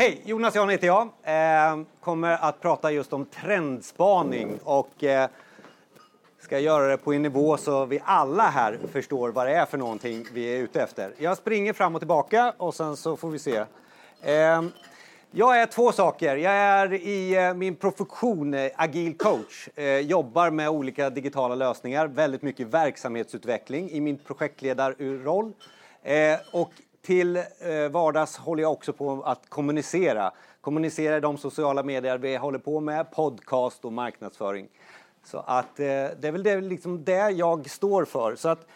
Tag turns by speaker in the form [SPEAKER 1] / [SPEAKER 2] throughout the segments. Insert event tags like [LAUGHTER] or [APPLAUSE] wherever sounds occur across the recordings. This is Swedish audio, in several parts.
[SPEAKER 1] Hej, Jonas Jan heter jag. Eh, kommer att prata just om trendspaning och eh, ska göra det på en nivå så vi alla här förstår vad det är för någonting vi är ute efter. Jag springer fram och tillbaka och sen så får vi se. Eh, jag är två saker. Jag är i eh, min profession eh, agil coach. Eh, jobbar med olika digitala lösningar, väldigt mycket verksamhetsutveckling i min projektledarroll. Eh, och till eh, vardags håller jag också på att kommunicera. Kommunicera i de sociala medier vi håller på med, podcast och marknadsföring. Så att eh, det är väl det, liksom det jag står för. Så att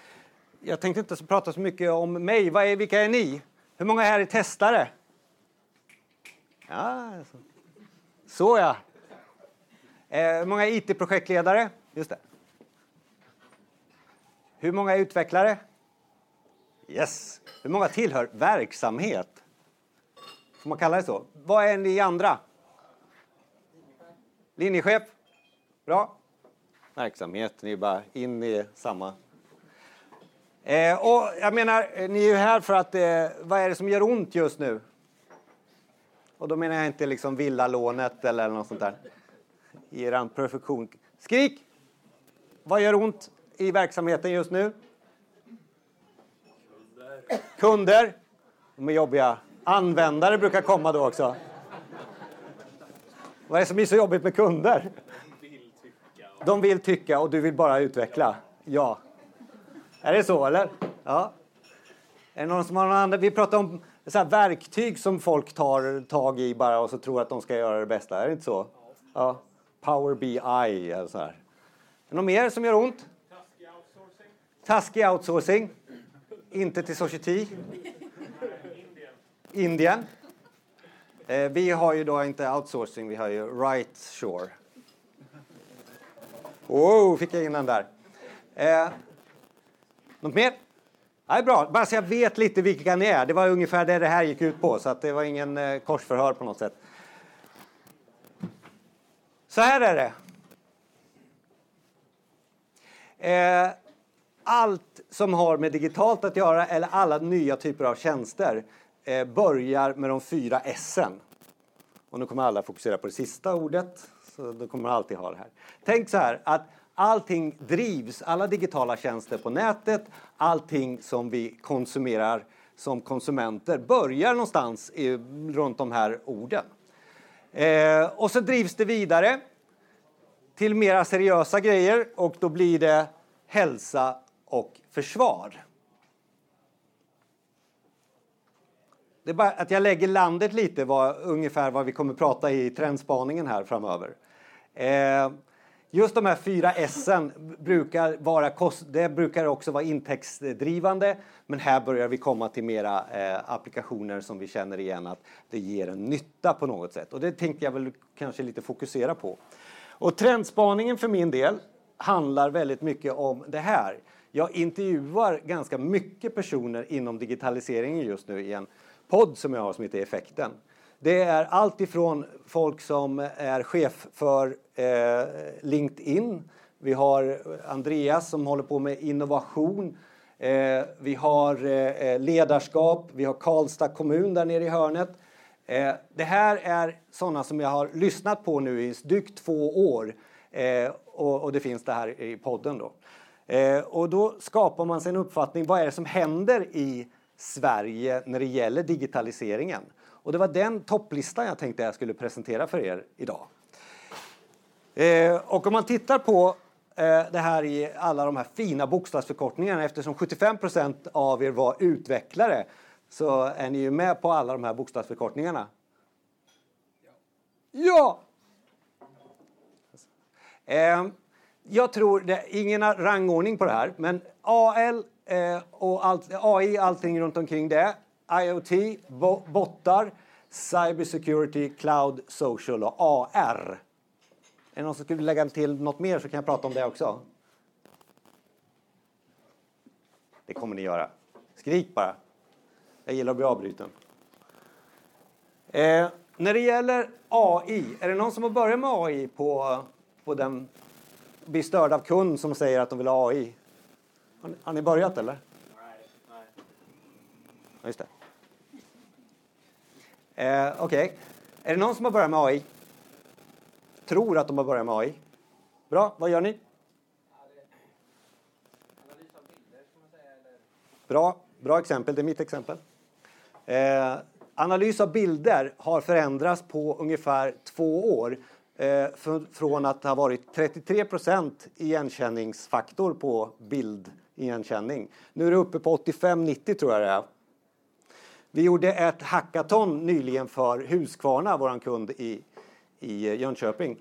[SPEAKER 1] jag tänkte inte prata så mycket om mig. Vad är, vilka är ni? Hur många här är testare? Ja, så, så ja. Eh, hur många är IT-projektledare? Just det. Hur många är utvecklare? Yes. Hur många tillhör verksamhet? Får man kalla det så? Vad är ni andra? Linjechef? Bra. Verksamhet, ni är bara in i samma. Eh, och jag menar, eh, ni är ju här för att, eh, vad är det som gör ont just nu? Och då menar jag inte liksom villalånet eller något sånt där. I er perfektion. Skrik! Vad gör ont i verksamheten just nu? Kunder, de är jobbiga. Användare brukar komma då också. Vad är det som är så jobbigt med kunder? De vill tycka och du vill bara utveckla. Ja. Är det så eller? Ja. Är det någon som har någon annan? Vi pratar om så verktyg som folk tar tag i bara och så tror att de ska göra det bästa. Är det inte så? Ja. Power BI eller så här. Är det något mer som gör ont? Taskig outsourcing. Taskig outsourcing. Inte till Society. Indien. Eh, vi har ju då inte outsourcing, vi har ju right shore. Wow, fick jag in den där. Eh, något mer? Ja, bra, bara så jag vet lite vilka ni är. Det var ungefär det det här gick ut på, så att det var ingen eh, korsförhör på något sätt. Så här är det. Eh, allt som har med digitalt att göra eller alla nya typer av tjänster eh, börjar med de fyra S. Och nu kommer alla fokusera på det sista ordet, så då kommer man alltid ha det här. Tänk så här att allting drivs, alla digitala tjänster på nätet, allting som vi konsumerar som konsumenter börjar någonstans i, runt de här orden. Eh, och så drivs det vidare till mera seriösa grejer och då blir det hälsa och försvar. Det är bara att jag lägger landet lite vad, ungefär vad vi kommer prata i trendspaningen här framöver. Eh, just de här fyra S brukar, vara det brukar också vara intäktsdrivande men här börjar vi komma till mera eh, applikationer som vi känner igen att det ger en nytta på något sätt och det tänkte jag väl kanske lite fokusera på. Och trendspaningen för min del handlar väldigt mycket om det här. Jag intervjuar ganska mycket personer inom digitaliseringen just nu i en podd som jag har som heter Effekten. Det är allt ifrån folk som är chef för eh, LinkedIn. Vi har eh, Andreas som håller på med innovation. Eh, vi har eh, eh, ledarskap. Vi har Karlstad kommun där nere i hörnet. Eh, det här är sådana som jag har lyssnat på nu i drygt två år. Eh, och, och, det finns det här i podden då. Eh, och då skapar man sig en uppfattning, vad är det som händer i Sverige när det gäller digitaliseringen? Och det var den topplistan jag tänkte jag skulle presentera för er idag. Eh, och om man tittar på eh, det här i alla de här fina bokstavsförkortningarna eftersom 75% av er var utvecklare så är ni ju med på alla de här bokstavsförkortningarna. Ja! ja! Jag tror, det, ingen rangordning på det här, men AL eh, och allt, AI, allting runt omkring det, IoT, bo, bottar, cybersecurity, cloud, social och AR. Är det någon som skulle lägga till något mer så kan jag prata om det också. Det kommer ni göra. Skrik bara. Jag gillar att bli avbruten. Eh, när det gäller AI, är det någon som har börjat med AI på, på den blir störd av kund som säger att de vill ha AI. Har ni, har ni börjat eller?
[SPEAKER 2] Nej.
[SPEAKER 1] Ja, just Eh, Okej. Okay. Är det någon som har börjat med AI? Tror att de har börjat med AI? Bra, vad gör ni? Bra, bra exempel, det är mitt exempel. Eh, analys av bilder har förändrats på ungefär två år Eh, från att ha varit 33 procent igenkänningsfaktor på bildigenkänning. Nu är det uppe på 85-90 tror jag det är. Vi gjorde ett hackathon nyligen för Husqvarna, vår kund i, i Jönköping.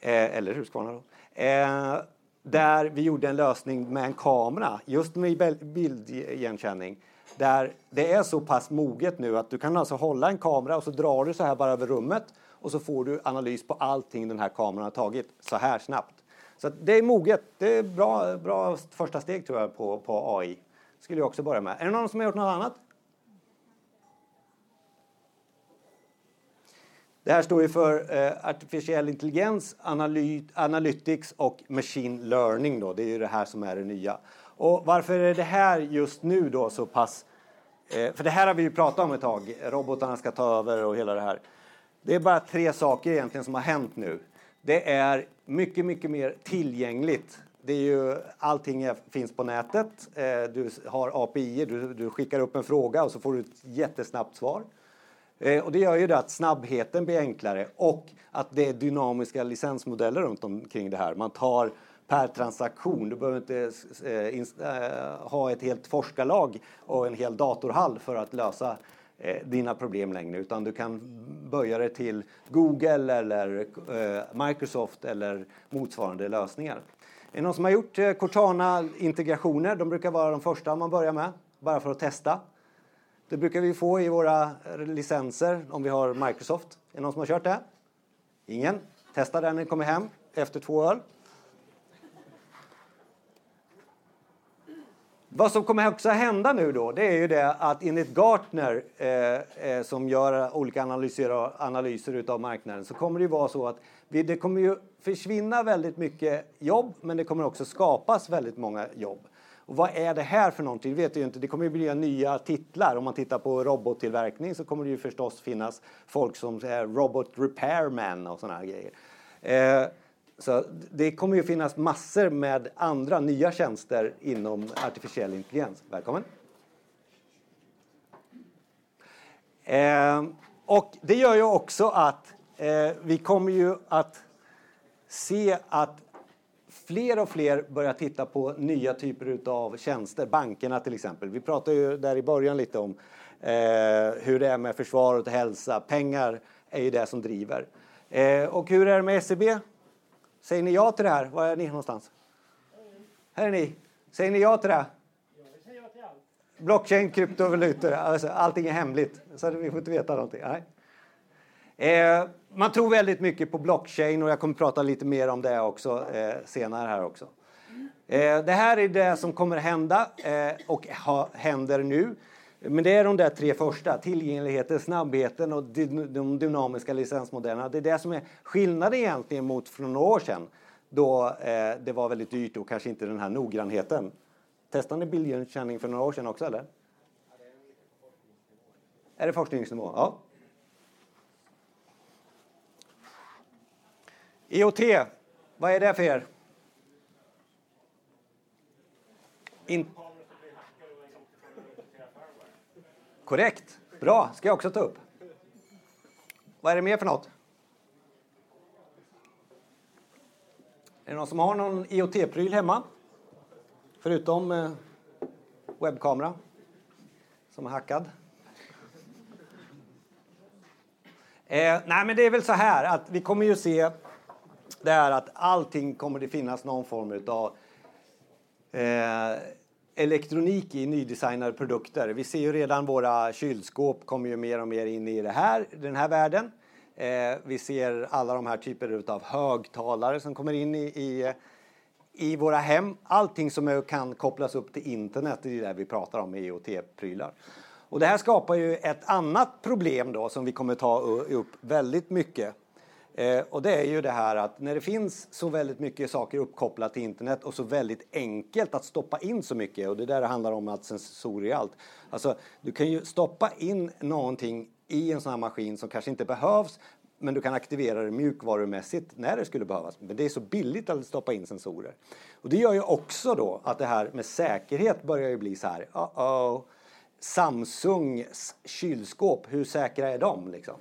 [SPEAKER 1] Eh, eller Husqvarna då. Eh, där vi gjorde en lösning med en kamera, just med bildigenkänning. Där det är så pass moget nu att du kan alltså hålla en kamera och så drar du så här bara över rummet och så får du analys på allting den här kameran har tagit så här snabbt. Så det är moget. Det är bra, bra första steg tror jag på, på AI. Skulle jag också börja med. Är det någon som har gjort något annat? Det här står ju för eh, artificiell intelligens, analy analytics och machine learning. Då. Det är ju det här som är det nya. Och varför är det här just nu då så pass... Eh, för det här har vi ju pratat om ett tag. Robotarna ska ta över och hela det här. Det är bara tre saker egentligen som har hänt nu. Det är mycket, mycket mer tillgängligt. Det är ju, allting är, finns på nätet. Eh, du har API, du, du skickar upp en fråga och så får du ett jättesnabbt svar. Eh, och det gör ju det att snabbheten blir enklare och att det är dynamiska licensmodeller runt omkring det här. Man tar per transaktion. Du behöver inte eh, ha ett helt forskarlag och en hel datorhall för att lösa Eh, dina problem längre utan du kan böja dig till Google eller eh, Microsoft eller motsvarande lösningar. Är det någon som har gjort eh, Cortana-integrationer? De brukar vara de första man börjar med, bara för att testa. Det brukar vi få i våra licenser om vi har Microsoft. Är det någon som har kört det? Ingen? Testa den när ni kommer hem efter två öl. Vad som kommer också hända nu då, det är ju det att enligt Gartner eh, eh som gör olika analyser, analyser utav marknaden så kommer det ju vara så att vi, det kommer ju försvinna väldigt mycket jobb men det kommer också skapas väldigt många jobb. Och vad är det här för någonting? Det vet ju inte. Det kommer ju bli nya titlar. Om man tittar på robottillverkning så kommer det ju förstås finnas folk som är robot repairman och sådana här grejer. Eh, så det kommer ju finnas massor med andra nya tjänster inom artificiell intelligens. Välkommen! Eh, och det gör ju också att eh, vi kommer ju att se att fler och fler börjar titta på nya typer av tjänster. Bankerna till exempel. Vi pratade ju där i början lite om eh, hur det är med försvaret och hälsa. Pengar är ju det som driver. Eh, och hur är det med SEB? Säger ni ja till det här? Var är ni någonstans? Här är ni. Säger ni ja till det? Ja, vi säger ja till allt. Blockchain, kryptovalutor, alltså, allting är hemligt. Så vi får inte veta någonting. Nej. Eh, man tror väldigt mycket på blockchain och jag kommer prata lite mer om det också eh, senare här också. Eh, det här är det som kommer hända eh, och ha, händer nu. Men det är de där tre första, tillgängligheten, snabbheten och de dynamiska licensmodellerna. Det är det som är skillnaden egentligen mot för några år sedan då eh, det var väldigt dyrt och kanske inte den här noggrannheten. Testade ni bildigenkänning för några år sedan också eller? Är det forskningsnivå? Ja. IoT, vad är det för er? In... Korrekt. Bra, ska jag också ta upp. Vad är det mer för något? Är det någon som har någon IoT-pryl hemma? Förutom eh, webbkamera som är hackad. Eh, nej, men det är väl så här att vi kommer ju se det här att allting kommer det finnas någon form av eh, elektronik i nydesignade produkter. Vi ser ju redan våra kylskåp kommer ju mer och mer in i det här, den här världen. Eh, vi ser alla de här typer av högtalare som kommer in i, i, i våra hem. Allting som kan kopplas upp till internet, det är det vi pratar om med IoT-prylar. Och det här skapar ju ett annat problem då som vi kommer ta upp väldigt mycket. Eh, och det är ju det här att när det finns så väldigt mycket saker uppkopplat till internet och så väldigt enkelt att stoppa in så mycket och det där handlar om att sensorer allt. Alltså, du kan ju stoppa in någonting i en sån här maskin som kanske inte behövs men du kan aktivera det mjukvarumässigt när det skulle behövas. Men det är så billigt att stoppa in sensorer. Och det gör ju också då att det här med säkerhet börjar ju bli så här, uh -oh. Samsungs kylskåp, hur säkra är de liksom?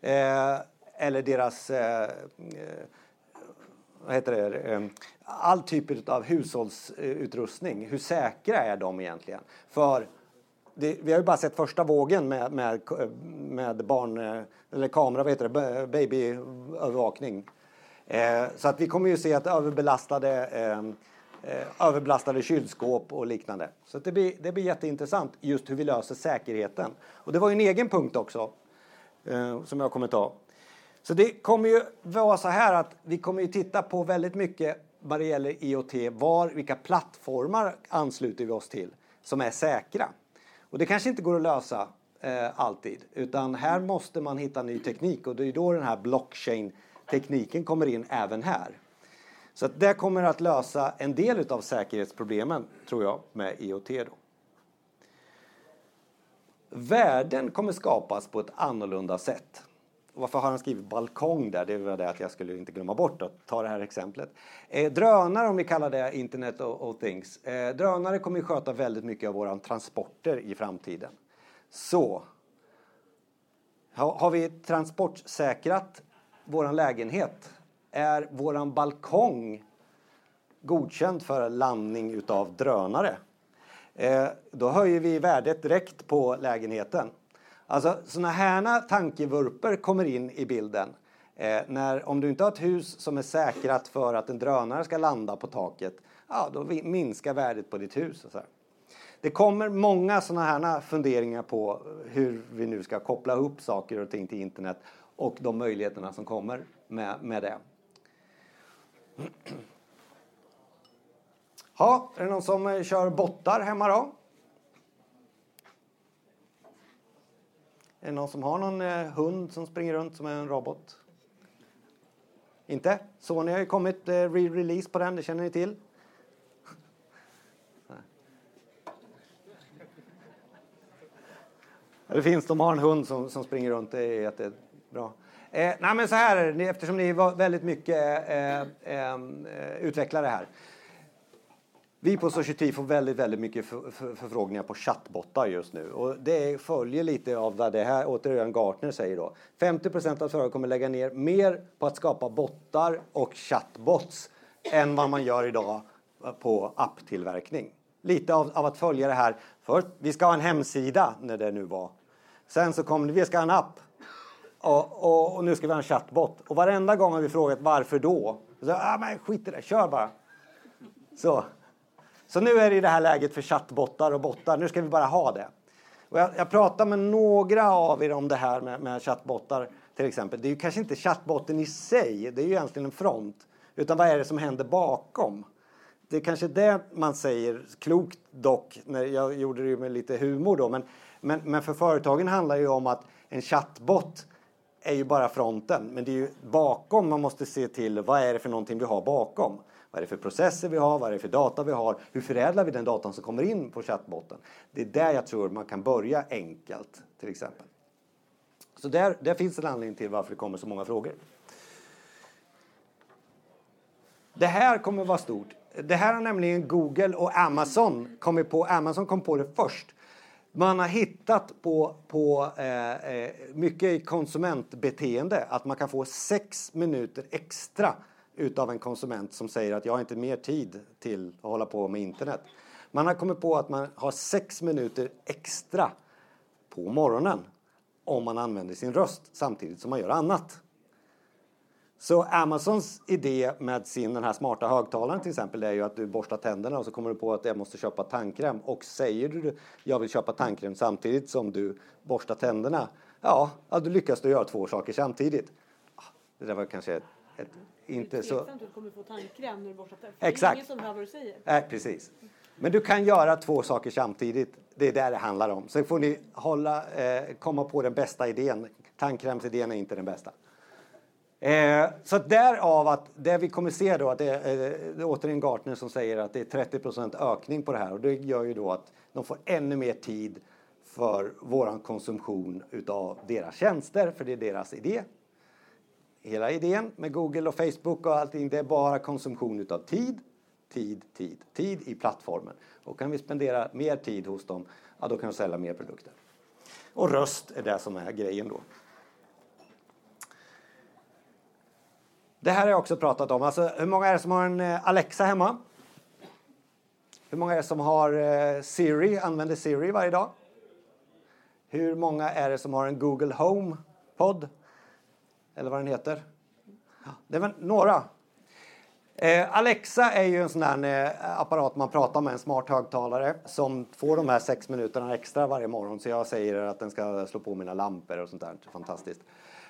[SPEAKER 1] Eh, eller deras eh, eh, vad heter det, eh, all typ av hushållsutrustning. Hur säkra är de egentligen? För det, vi har ju bara sett första vågen med, med, eh, med barn, eller kamera, vad heter det, babyövervakning. Eh, så att vi kommer ju se att överbelastade, eh, eh, överbelastade kylskåp och liknande. Så det, blir, det blir jätteintressant just hur vi löser säkerheten. Och det var ju en egen punkt också eh, som jag kommer ta. Så det kommer ju vara så här att vi kommer ju titta på väldigt mycket vad det gäller IoT, var, vilka plattformar ansluter vi oss till som är säkra. Och det kanske inte går att lösa eh, alltid, utan här måste man hitta ny teknik och det är då den här blockchain-tekniken kommer in även här. Så att det kommer att lösa en del av säkerhetsproblemen, tror jag, med IoT. Då. Värden kommer skapas på ett annorlunda sätt. Varför har han skrivit balkong där? Det var det att jag skulle inte glömma bort att ta det här exemplet. Eh, drönare, om vi kallar det Internet of Things. Eh, drönare kommer ju sköta väldigt mycket av våra transporter i framtiden. Så, ha, har vi transportsäkrat vår lägenhet? Är vår balkong godkänd för landning utav drönare? Eh, då höjer vi värdet direkt på lägenheten. Alltså sådana här tankevurper kommer in i bilden. Eh, när, om du inte har ett hus som är säkrat för att en drönare ska landa på taket, ja, då minskar värdet på ditt hus. Och så här. Det kommer många sådana här funderingar på hur vi nu ska koppla ihop saker och ting till internet och de möjligheterna som kommer med, med det. [CLEARS THROAT] Ja, är det någon som eh, kör bottar hemma då? Är det någon som har någon eh, hund som springer runt som är en robot? Inte? Sony har ju kommit eh, re-release på den, det känner ni till. Det finns, de har en hund som, som springer runt, det är jättebra. Eh, nej men så här eftersom ni var väldigt mycket eh, eh, eh utvecklare här. Vi på Society får väldigt, väldigt mycket för, för, förfrågningar på chattbottar just nu och det följer lite av vad det här återigen Gartner säger då. 50% av företag kommer lägga ner mer på att skapa bottar och chattbots än vad man gör idag på apptillverkning. Lite av, av att följa det här. Först, vi ska ha en hemsida när det nu var. Sen så kommer det, vi ska ha en app. Och, och, och, nu ska vi ha en chattbot. Och varenda gång har vi frågat varför då? Så, ah, men skit i det, kör bara. Så. Så nu är det i det här läget för chattbottar och bottar. Nu ska vi bara ha det. Och jag, jag pratar med några av er om det här med, med chattbottar till exempel. Det är ju kanske inte chattbotten i sig, det är ju egentligen en front. Utan vad är det som händer bakom? Det är kanske det man säger, klokt dock, när jag gjorde det med lite humor då, men, men, men för företagen handlar det ju om att en chattbot är ju bara fronten, men det är ju bakom man måste se till vad är det för någonting vi har bakom. Vad är det för processer vi har? Vad är det för data vi har? Hur förädlar vi den datan som kommer in på chattbotten? Det är där jag tror man kan börja enkelt till exempel. Så där, där finns en anledning till varför det kommer så många frågor. Det här kommer vara stort. Det här har nämligen Google och Amazon kommit på. Amazon kom på det först. Man har hittat på, på eh, eh mycket i konsumentbeteende att man kan få sex minuter extra utav en konsument som säger att jag har inte mer tid till att hålla på med internet. Man har kommit på att man har sex minuter extra på morgonen om man använder sin röst samtidigt som man gör annat. Så Amazons idé med sin den här smarta högtalaren till exempel är ju att du borstar tänderna och så kommer du på att jag måste köpa tandkräm och säger du jag vill köpa tandkräm samtidigt som du borstar tänderna ja, då lyckas du göra två saker samtidigt. Ah, det där var kanske ett, inte så...
[SPEAKER 2] du kommer få tandkräm när du borstar tänderna.
[SPEAKER 1] Exakt. Det är
[SPEAKER 2] ingen som hör vad du säger.
[SPEAKER 1] Nej, precis. Men du kan göra två saker samtidigt. Det är där det handlar om. Sen får ni hålla, eh, komma på den bästa idén. Tandkrämsidén är inte den bästa. Eh, så därav att det vi kommer se då att det är, eh, det är återigen Gartner som säger att det är 30% ökning på det här och det gör ju då att de får ännu mer tid för våran konsumtion utav deras tjänster, för det är deras idé. Hela idén med Google och Facebook och allting, det är bara konsumtion utav tid, tid, tid, tid i plattformen. Och kan vi spendera mer tid hos dem, ja då kan vi sälja mer produkter. Och röst är det som är grejen då. Det här har jag också pratat om. Alltså, hur många är det som har en eh, Alexa hemma? Hur många är det som har eh, Siri, använder Siri varje dag? Hur många är det som har en Google Home-podd? Eller vad den heter. Det är väl några. Eh, Alexa är ju en sån där eh, apparat man pratar med, en smart högtalare som får de här sex minuterna extra varje morgon. Så jag säger att den ska slå på mina lampor och sånt där. Fantastiskt.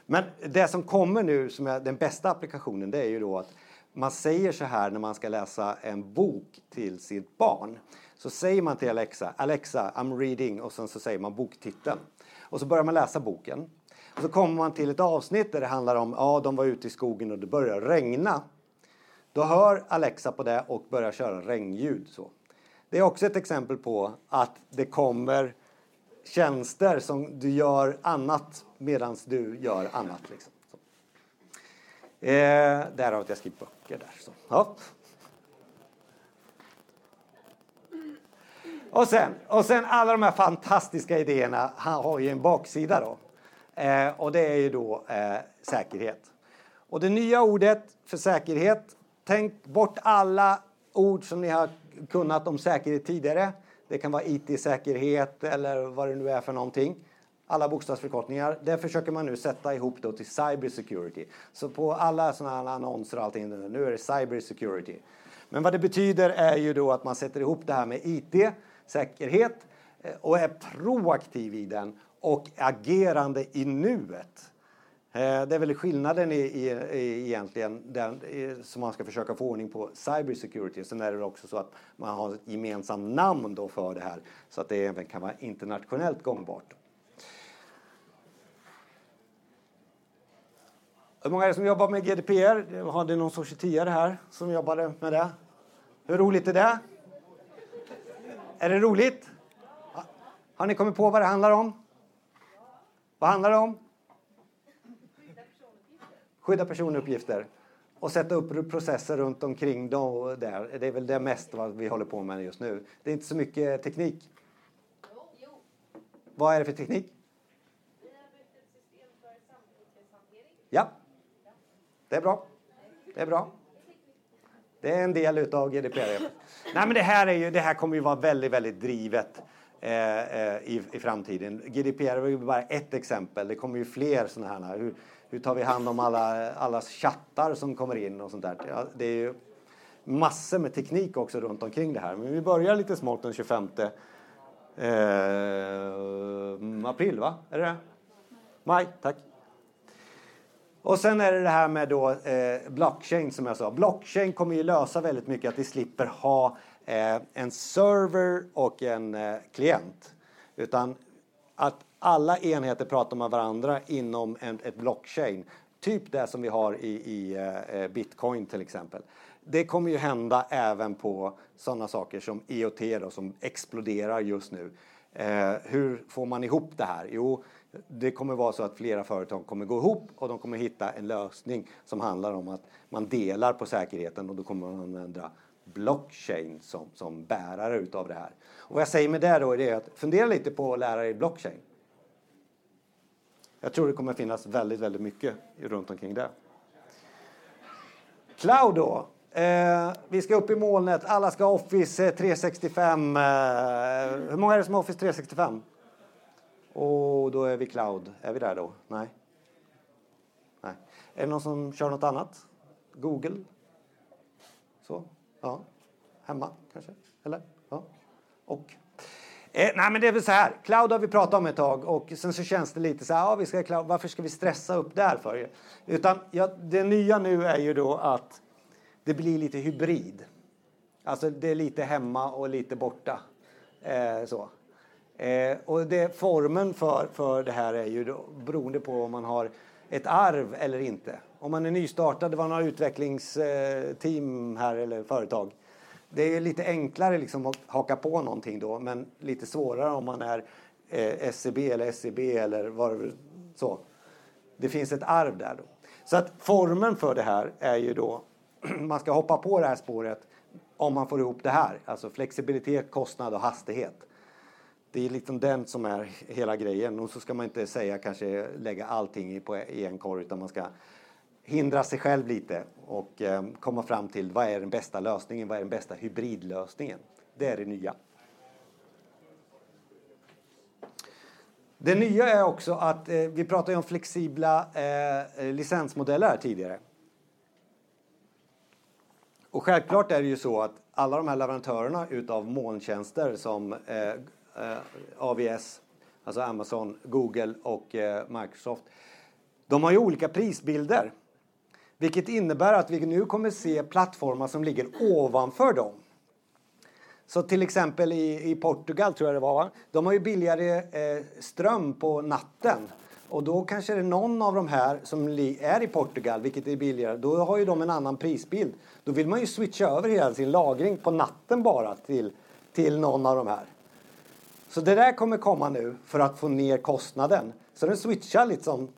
[SPEAKER 1] Men det som kommer nu som är den bästa applikationen det är ju då att man säger så här när man ska läsa en bok till sitt barn. Så säger man till Alexa, Alexa, I'm reading och sen så säger man boktiteln. Och så börjar man läsa boken. Och så kommer man till ett avsnitt där det handlar om, ja de var ute i skogen och det börjar regna. Då hör Alexa på det och börjar köra regnljud. Så. Det är också ett exempel på att det kommer tjänster som du gör annat medan du gör annat. Liksom. Så. Eh, därav att jag skriver böcker där. Så. Ja. Och sen, och sen alla de här fantastiska idéerna har ju en baksida då. Eh, och det är ju då eh, säkerhet. Och det nya ordet för säkerhet, tänk bort alla ord som ni har kunnat om säkerhet tidigare. Det kan vara IT-säkerhet eller vad det nu är för någonting. Alla bokstavsförkortningar. Det försöker man nu sätta ihop då till cyber security. Så på alla sådana här annonser och allting, nu är det cyber security. Men vad det betyder är ju då att man sätter ihop det här med IT, säkerhet eh, och är proaktiv i den och agerande i nuet. Eh, det är väl skillnaden i, i, i egentligen den, i, som man ska försöka få ordning på cyber security. Sen är det också så att man har ett gemensamt namn då för det här så att det även kan vara internationellt gångbart. Hur många är det som jobbar med GDPR? Har det någon sorts tidigare här som jobbade med det? Hur roligt är det? Är det roligt? Har ni kommit på vad det handlar om? Vad handlar det om? Skydda personuppgifter och sätta upp processer runt omkring dem där. Det är väl det mest vad vi håller på med just nu. Det är inte så mycket teknik. Jo. Vad är det för teknik? Vi har byggt ett system för samtyckeshantering. Ja, det är bra. Det är bra. Det är en del utav GDPR. Nej, men det här, är ju, det här kommer ju vara väldigt, väldigt drivet Eh, eh, i, i framtiden. GDPR är ju bara ett exempel. Det kommer ju fler sådana här. Hur, hur tar vi hand om alla, alla chattar som kommer in och sånt där? Ja, det är ju massor med teknik också runt omkring det här. Men vi börjar lite smått den 25 eh, april, va? Är det det? Maj, tack. Och sen är det det här med då eh, blockchain som jag sa. Blockchain kommer ju lösa väldigt mycket att vi slipper ha Eh, en server och en eh, klient. Utan att alla enheter pratar med varandra inom en, ett blockchain. Typ det som vi har i, i eh, eh bitcoin till exempel. Det kommer ju hända även på sådana saker som IoT då, som exploderar just nu. Eh, hur får man ihop det här? Jo, det kommer vara så att flera företag kommer gå ihop och de kommer hitta en lösning som handlar om att man delar på säkerheten och då kommer man använda blockchain som, som bärare utav det här. Och vad jag säger med det då är det att fundera lite på att lära dig blockchain. Jag tror det kommer finnas väldigt, väldigt mycket runt omkring det. Cloud då. Eh, vi ska upp i molnet. Alla ska ha Office eh, 365. Eh, hur många är det som har Office 365? Och då är vi cloud. Är vi där då? Nej. Nej. Är det någon som kör något annat? Google? Så? Ja. Hemma kanske? Eller? Ja. Och? Eh, nej men det är väl så här, cloud har vi pratat om ett tag och sen så känns det lite så här, ja, vi ska cloud, varför ska vi stressa upp där för? Utan ja, det nya nu är ju då att det blir lite hybrid. Alltså det är lite hemma och lite borta. Eh, så. Eh, och det, formen för, för det här är ju då, beroende på om man har ett arv eller inte. Om man är nystartad, det var några utvecklingsteam här eller företag. Det är lite enklare liksom att haka på någonting då men lite svårare om man är eh, SCB eller SCB eller vad det så. Det finns ett arv där då. Så att formen för det här är ju då, [CLEARS THROAT] man ska hoppa på det här spåret om man får ihop det här, alltså flexibilitet, kostnad och hastighet. Det är liksom den som är hela grejen och så ska man inte säga kanske lägga allting på, i en korg utan man ska hindra sig själv lite och eh, komma fram till vad är den bästa lösningen, vad är den bästa hybridlösningen. Det är det nya. Det nya är också att eh, vi pratade om flexibla eh, licensmodeller här tidigare. Och självklart är det ju så att alla de här leverantörerna utav molntjänster som eh Eh, AVS, alltså Amazon, Google och eh, Microsoft, de har ju olika prisbilder. Vilket innebär att vi nu kommer se plattformar som ligger ovanför dem. Så till exempel i, i Portugal tror jag det var, de har ju billigare eh, ström på natten. Och då kanske det är någon av de här som är i Portugal, vilket är billigare, då har ju de en annan prisbild. Då vill man ju switcha över hela sin lagring på natten bara till, till någon av de här. Så det där kommer komma nu för att få ner kostnaden. Så den switchar liksom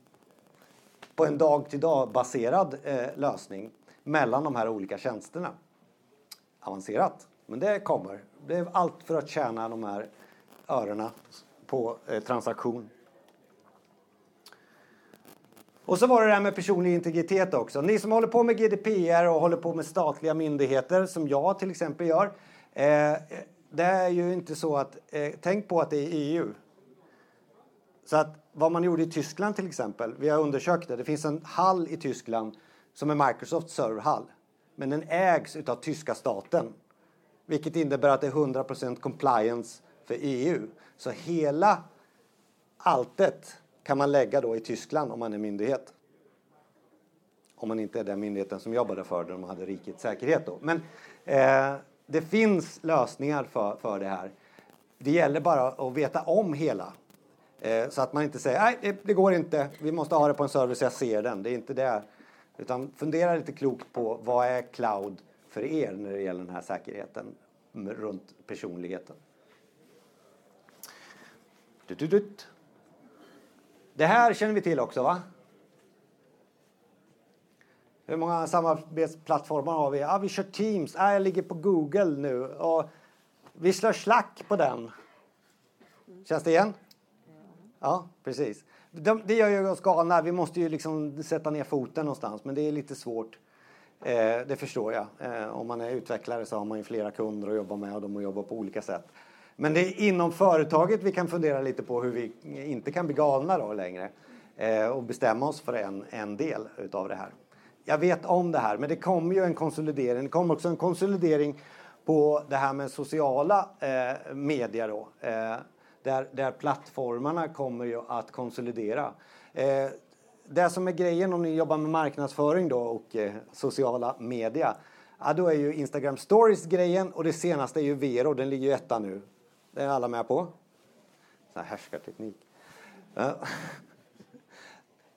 [SPEAKER 1] på en dag-till-dag baserad eh, lösning mellan de här olika tjänsterna. Avancerat, men det kommer. Det är allt för att tjäna de här örena på eh, transaktion. Och så var det det här med personlig integritet också. Ni som håller på med GDPR och håller på med statliga myndigheter som jag till exempel gör. Eh, det är ju inte så att, eh, tänk på att det är EU. Så att vad man gjorde i Tyskland till exempel, vi har undersökt det, det finns en hall i Tyskland som är Microsofts serverhall. Men den ägs utav tyska staten. Vilket innebär att det är 100% compliance för EU. Så hela alltet kan man lägga då i Tyskland om man är myndighet. Om man inte är den myndigheten som jobbade för det, de hade rikets säkerhet då. Men eh, det finns lösningar för, för det här. Det gäller bara att veta om hela. Eh, så att man inte säger nej, det, det, går inte, vi måste ha det på en server så jag ser den. Det är inte det. Utan fundera lite klokt på vad är cloud för er när det gäller den här säkerheten runt personligheten. Det här känner vi till också va? Hur många samarbetsplattformar har vi? Ja, vi kör Teams. Ja, jag ligger på Google nu. Och vi slår slack på den. Känns det igen? Ja, precis. Det, det gör ju oss galna. Vi måste ju liksom sätta ner foten någonstans. Men det är lite svårt. Eh, det förstår jag. Eh, om man är utvecklare så har man ju flera kunder att jobba med och de jobbar på olika sätt. Men det är inom företaget vi kan fundera lite på hur vi inte kan bli galna då längre eh, och bestämma oss för en, en del utav det här. Jag vet om det här, men det kommer ju en konsolidering. Det kommer också en konsolidering på det här med sociala eh, medier då. Eh, där, där plattformarna kommer ju att konsolidera. Eh, det som är grejen om ni jobbar med marknadsföring då och eh, sociala media, ja, då är ju Instagram stories grejen och det senaste är ju Vero, den ligger ju etta nu. Det är alla med på? Så här härskarteknik. Ja. [LAUGHS]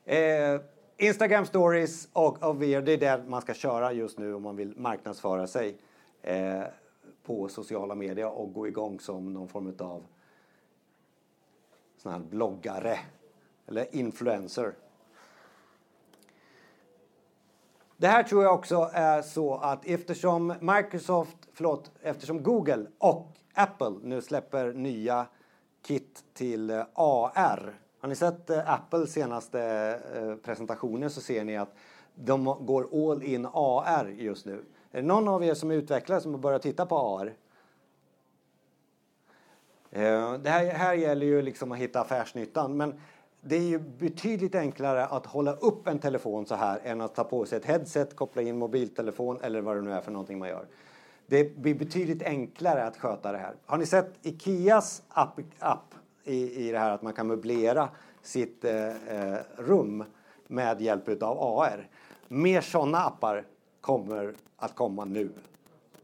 [SPEAKER 1] Eh, Instagram stories och, och det är det man ska köra just nu om man vill marknadsföra sig eh, på sociala medier och gå igång som någon form av sån här bloggare eller influencer. Det här tror jag också är så att eftersom Microsoft, förlåt, eftersom Google och Apple nu släpper nya kit till AR. Har ni sett eh, Apples senaste eh, presentationer så ser ni att de går all in AR just nu. Är det någon av er som är utvecklare som har börjat titta på AR? Eh, det här, här gäller ju liksom att hitta affärsnyttan men det är ju betydligt enklare att hålla upp en telefon så här än att ta på sig ett headset, koppla in mobiltelefon eller vad det nu är för någonting man gör. Det blir betydligt enklare att sköta det här. Har ni sett Ikeas app, app i, i det här att man kan möblera sitt eh, eh rum med hjälp av AR? Mer sådana appar kommer att komma nu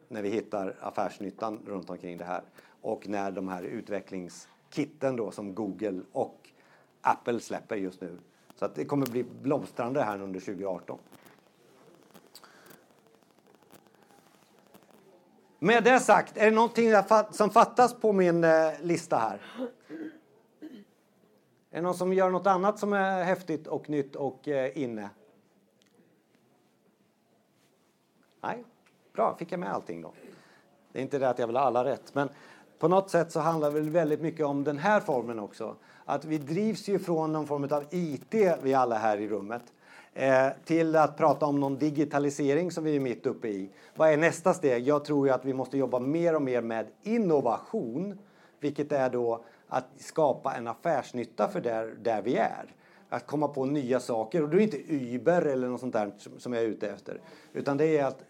[SPEAKER 1] när vi hittar affärsnyttan runt omkring det här och när de här utvecklingskitten då som Google och Apple släpper just nu. Så att det kommer bli blomstrande här under 2018. Med det sagt, är det någonting som fattas på min eh, lista här? Är det någon som gör något annat som är häftigt och nytt och eh, inne? Nej, bra, fick jag med allting då. Det är inte det att jag vill ha alla rätt, men på något sätt så handlar det väldigt mycket om den här formen också. Att vi drivs ju från någon form av IT, vi alla här i rummet, eh, till att prata om någon digitalisering som vi är mitt uppe i. Vad är nästa steg? Jag tror ju att vi måste jobba mer och mer med innovation, vilket är då att skapa en affärsnytta för där, där vi är. Att komma på nya saker. Och då är det inte Uber eller något sånt där som jag är ute efter. Utan det är att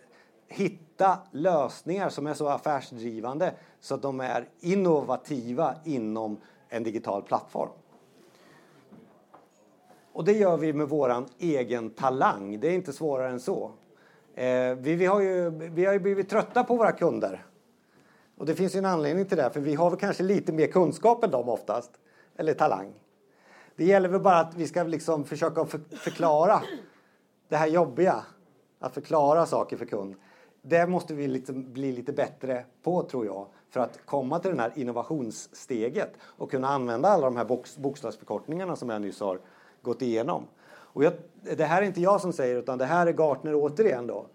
[SPEAKER 1] hitta lösningar som är så affärsdrivande så att de är innovativa inom en digital plattform. Och det gör vi med våran egen talang. Det är inte svårare än så. Eh, vi, vi, har ju, vi har ju blivit trötta på våra kunder. Och det finns ju en anledning till det, för vi har väl kanske lite mer kunskap än dem oftast. Eller talang. Det gäller väl bara att vi ska liksom försöka förklara det här jobbiga. Att förklara saker för kund. Det måste vi liksom bli lite bättre på tror jag för att komma till det här innovationssteget och kunna använda alla de här bokstavsförkortningarna som jag nyss har gått igenom. Och jag, det här är inte jag som säger utan det här är Gartner återigen då.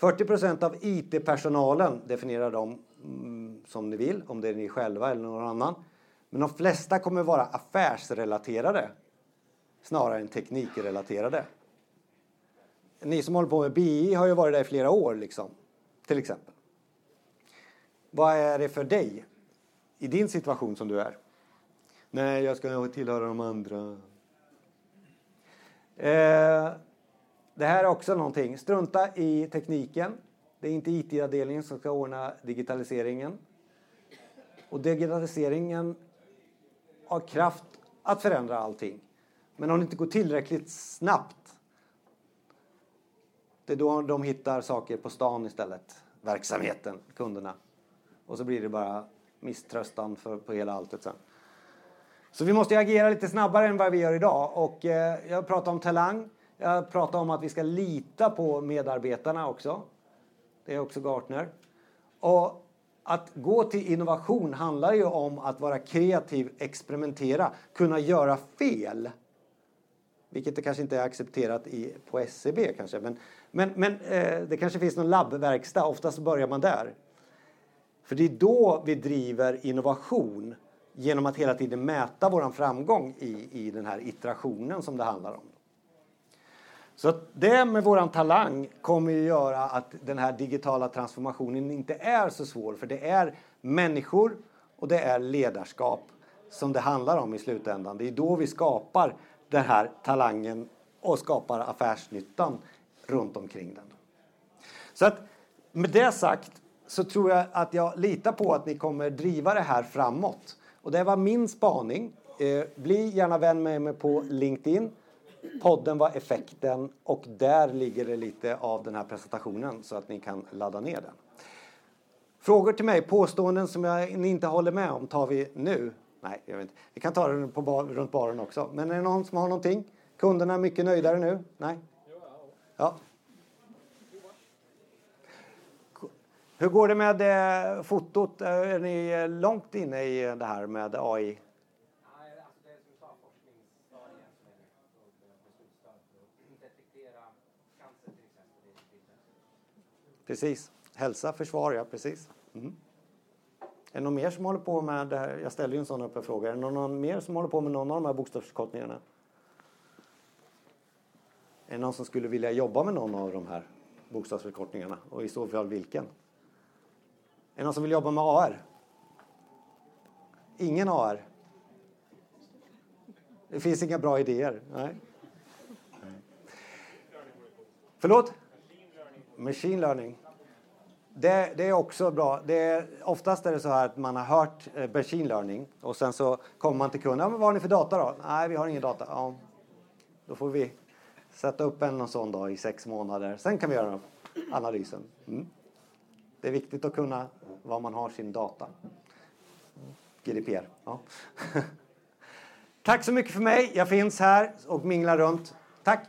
[SPEAKER 1] 40% av IT-personalen definierar de som ni vill, om det är ni själva eller någon annan. Men de flesta kommer vara affärsrelaterade snarare än teknikrelaterade. Ni som håller på med BI har ju varit där i flera år, liksom, till exempel. Vad är det för dig i din situation som du är? Nej, jag ska tillhöra de andra. Eh, det här är också någonting. Strunta i tekniken. Det är inte IT-avdelningen som ska ordna digitaliseringen. Och digitaliseringen har kraft att förändra allting. Men om det inte går tillräckligt snabbt det är då de hittar saker på stan istället. Verksamheten, kunderna. Och så blir det bara misströstan för, på hela alltet sen. Så vi måste agera lite snabbare än vad vi gör idag. Och eh, jag pratar om talang. Jag pratar om att vi ska lita på medarbetarna också. Det är också Gartner. Och att gå till innovation handlar ju om att vara kreativ, experimentera, kunna göra fel. Vilket det kanske inte är accepterat i, på SCB kanske. Men, men, men eh, det kanske finns någon labbverkstad, oftast börjar man där. För det är då vi driver innovation genom att hela tiden mäta vår framgång i, i den här iterationen som det handlar om. Så det med våran talang kommer ju göra att den här digitala transformationen inte är så svår för det är människor och det är ledarskap som det handlar om i slutändan. Det är då vi skapar den här talangen och skapar affärsnyttan runt omkring den. Så att med det sagt så tror jag att jag litar på att ni kommer driva det här framåt. Och det var min spaning. Eh, bli gärna vän med mig på LinkedIn. Podden var effekten och där ligger det lite av den här presentationen så att ni kan ladda ner den. Frågor till mig, påståenden som jag, inte håller med om tar vi nu. Nej, jag vet inte. Vi kan ta det på bar, runt baren också. Men är det någon som har någonting? Kunderna är mycket nöjdare nu? Nej? Ja. Hur går det med eh, fotot? Är ni långt inne i det här med AI? Precis. Hälsa, försvar, ja precis. Mm. Är det någon mer som håller på med det här? Jag ställer ju en sån öppen fråga. Är det någon mer som håller på med någon av de här bokstavsförkortningarna? Är det någon som skulle vilja jobba med någon av de här bokstavsförkortningarna? Och i så fall vilken? Är det någon som vill jobba med AR? Ingen AR? Det finns inga bra idéer? Nej. Förlåt? Machine learning. Det, det, är också bra. Det är, oftast är det så här att man har hört eh, machine learning och sen så kommer man till kunden. Ja, men vad har ni för data då? Nej, vi har ingen data. Ja, då får vi sätta upp en sån dag i sex månader. Sen kan vi göra analysen. Mm. Det är viktigt att kunna var man har sin data. GDPR. Ja. [LAUGHS] Tack så mycket för mig. Jag finns här och minglar runt. Tack!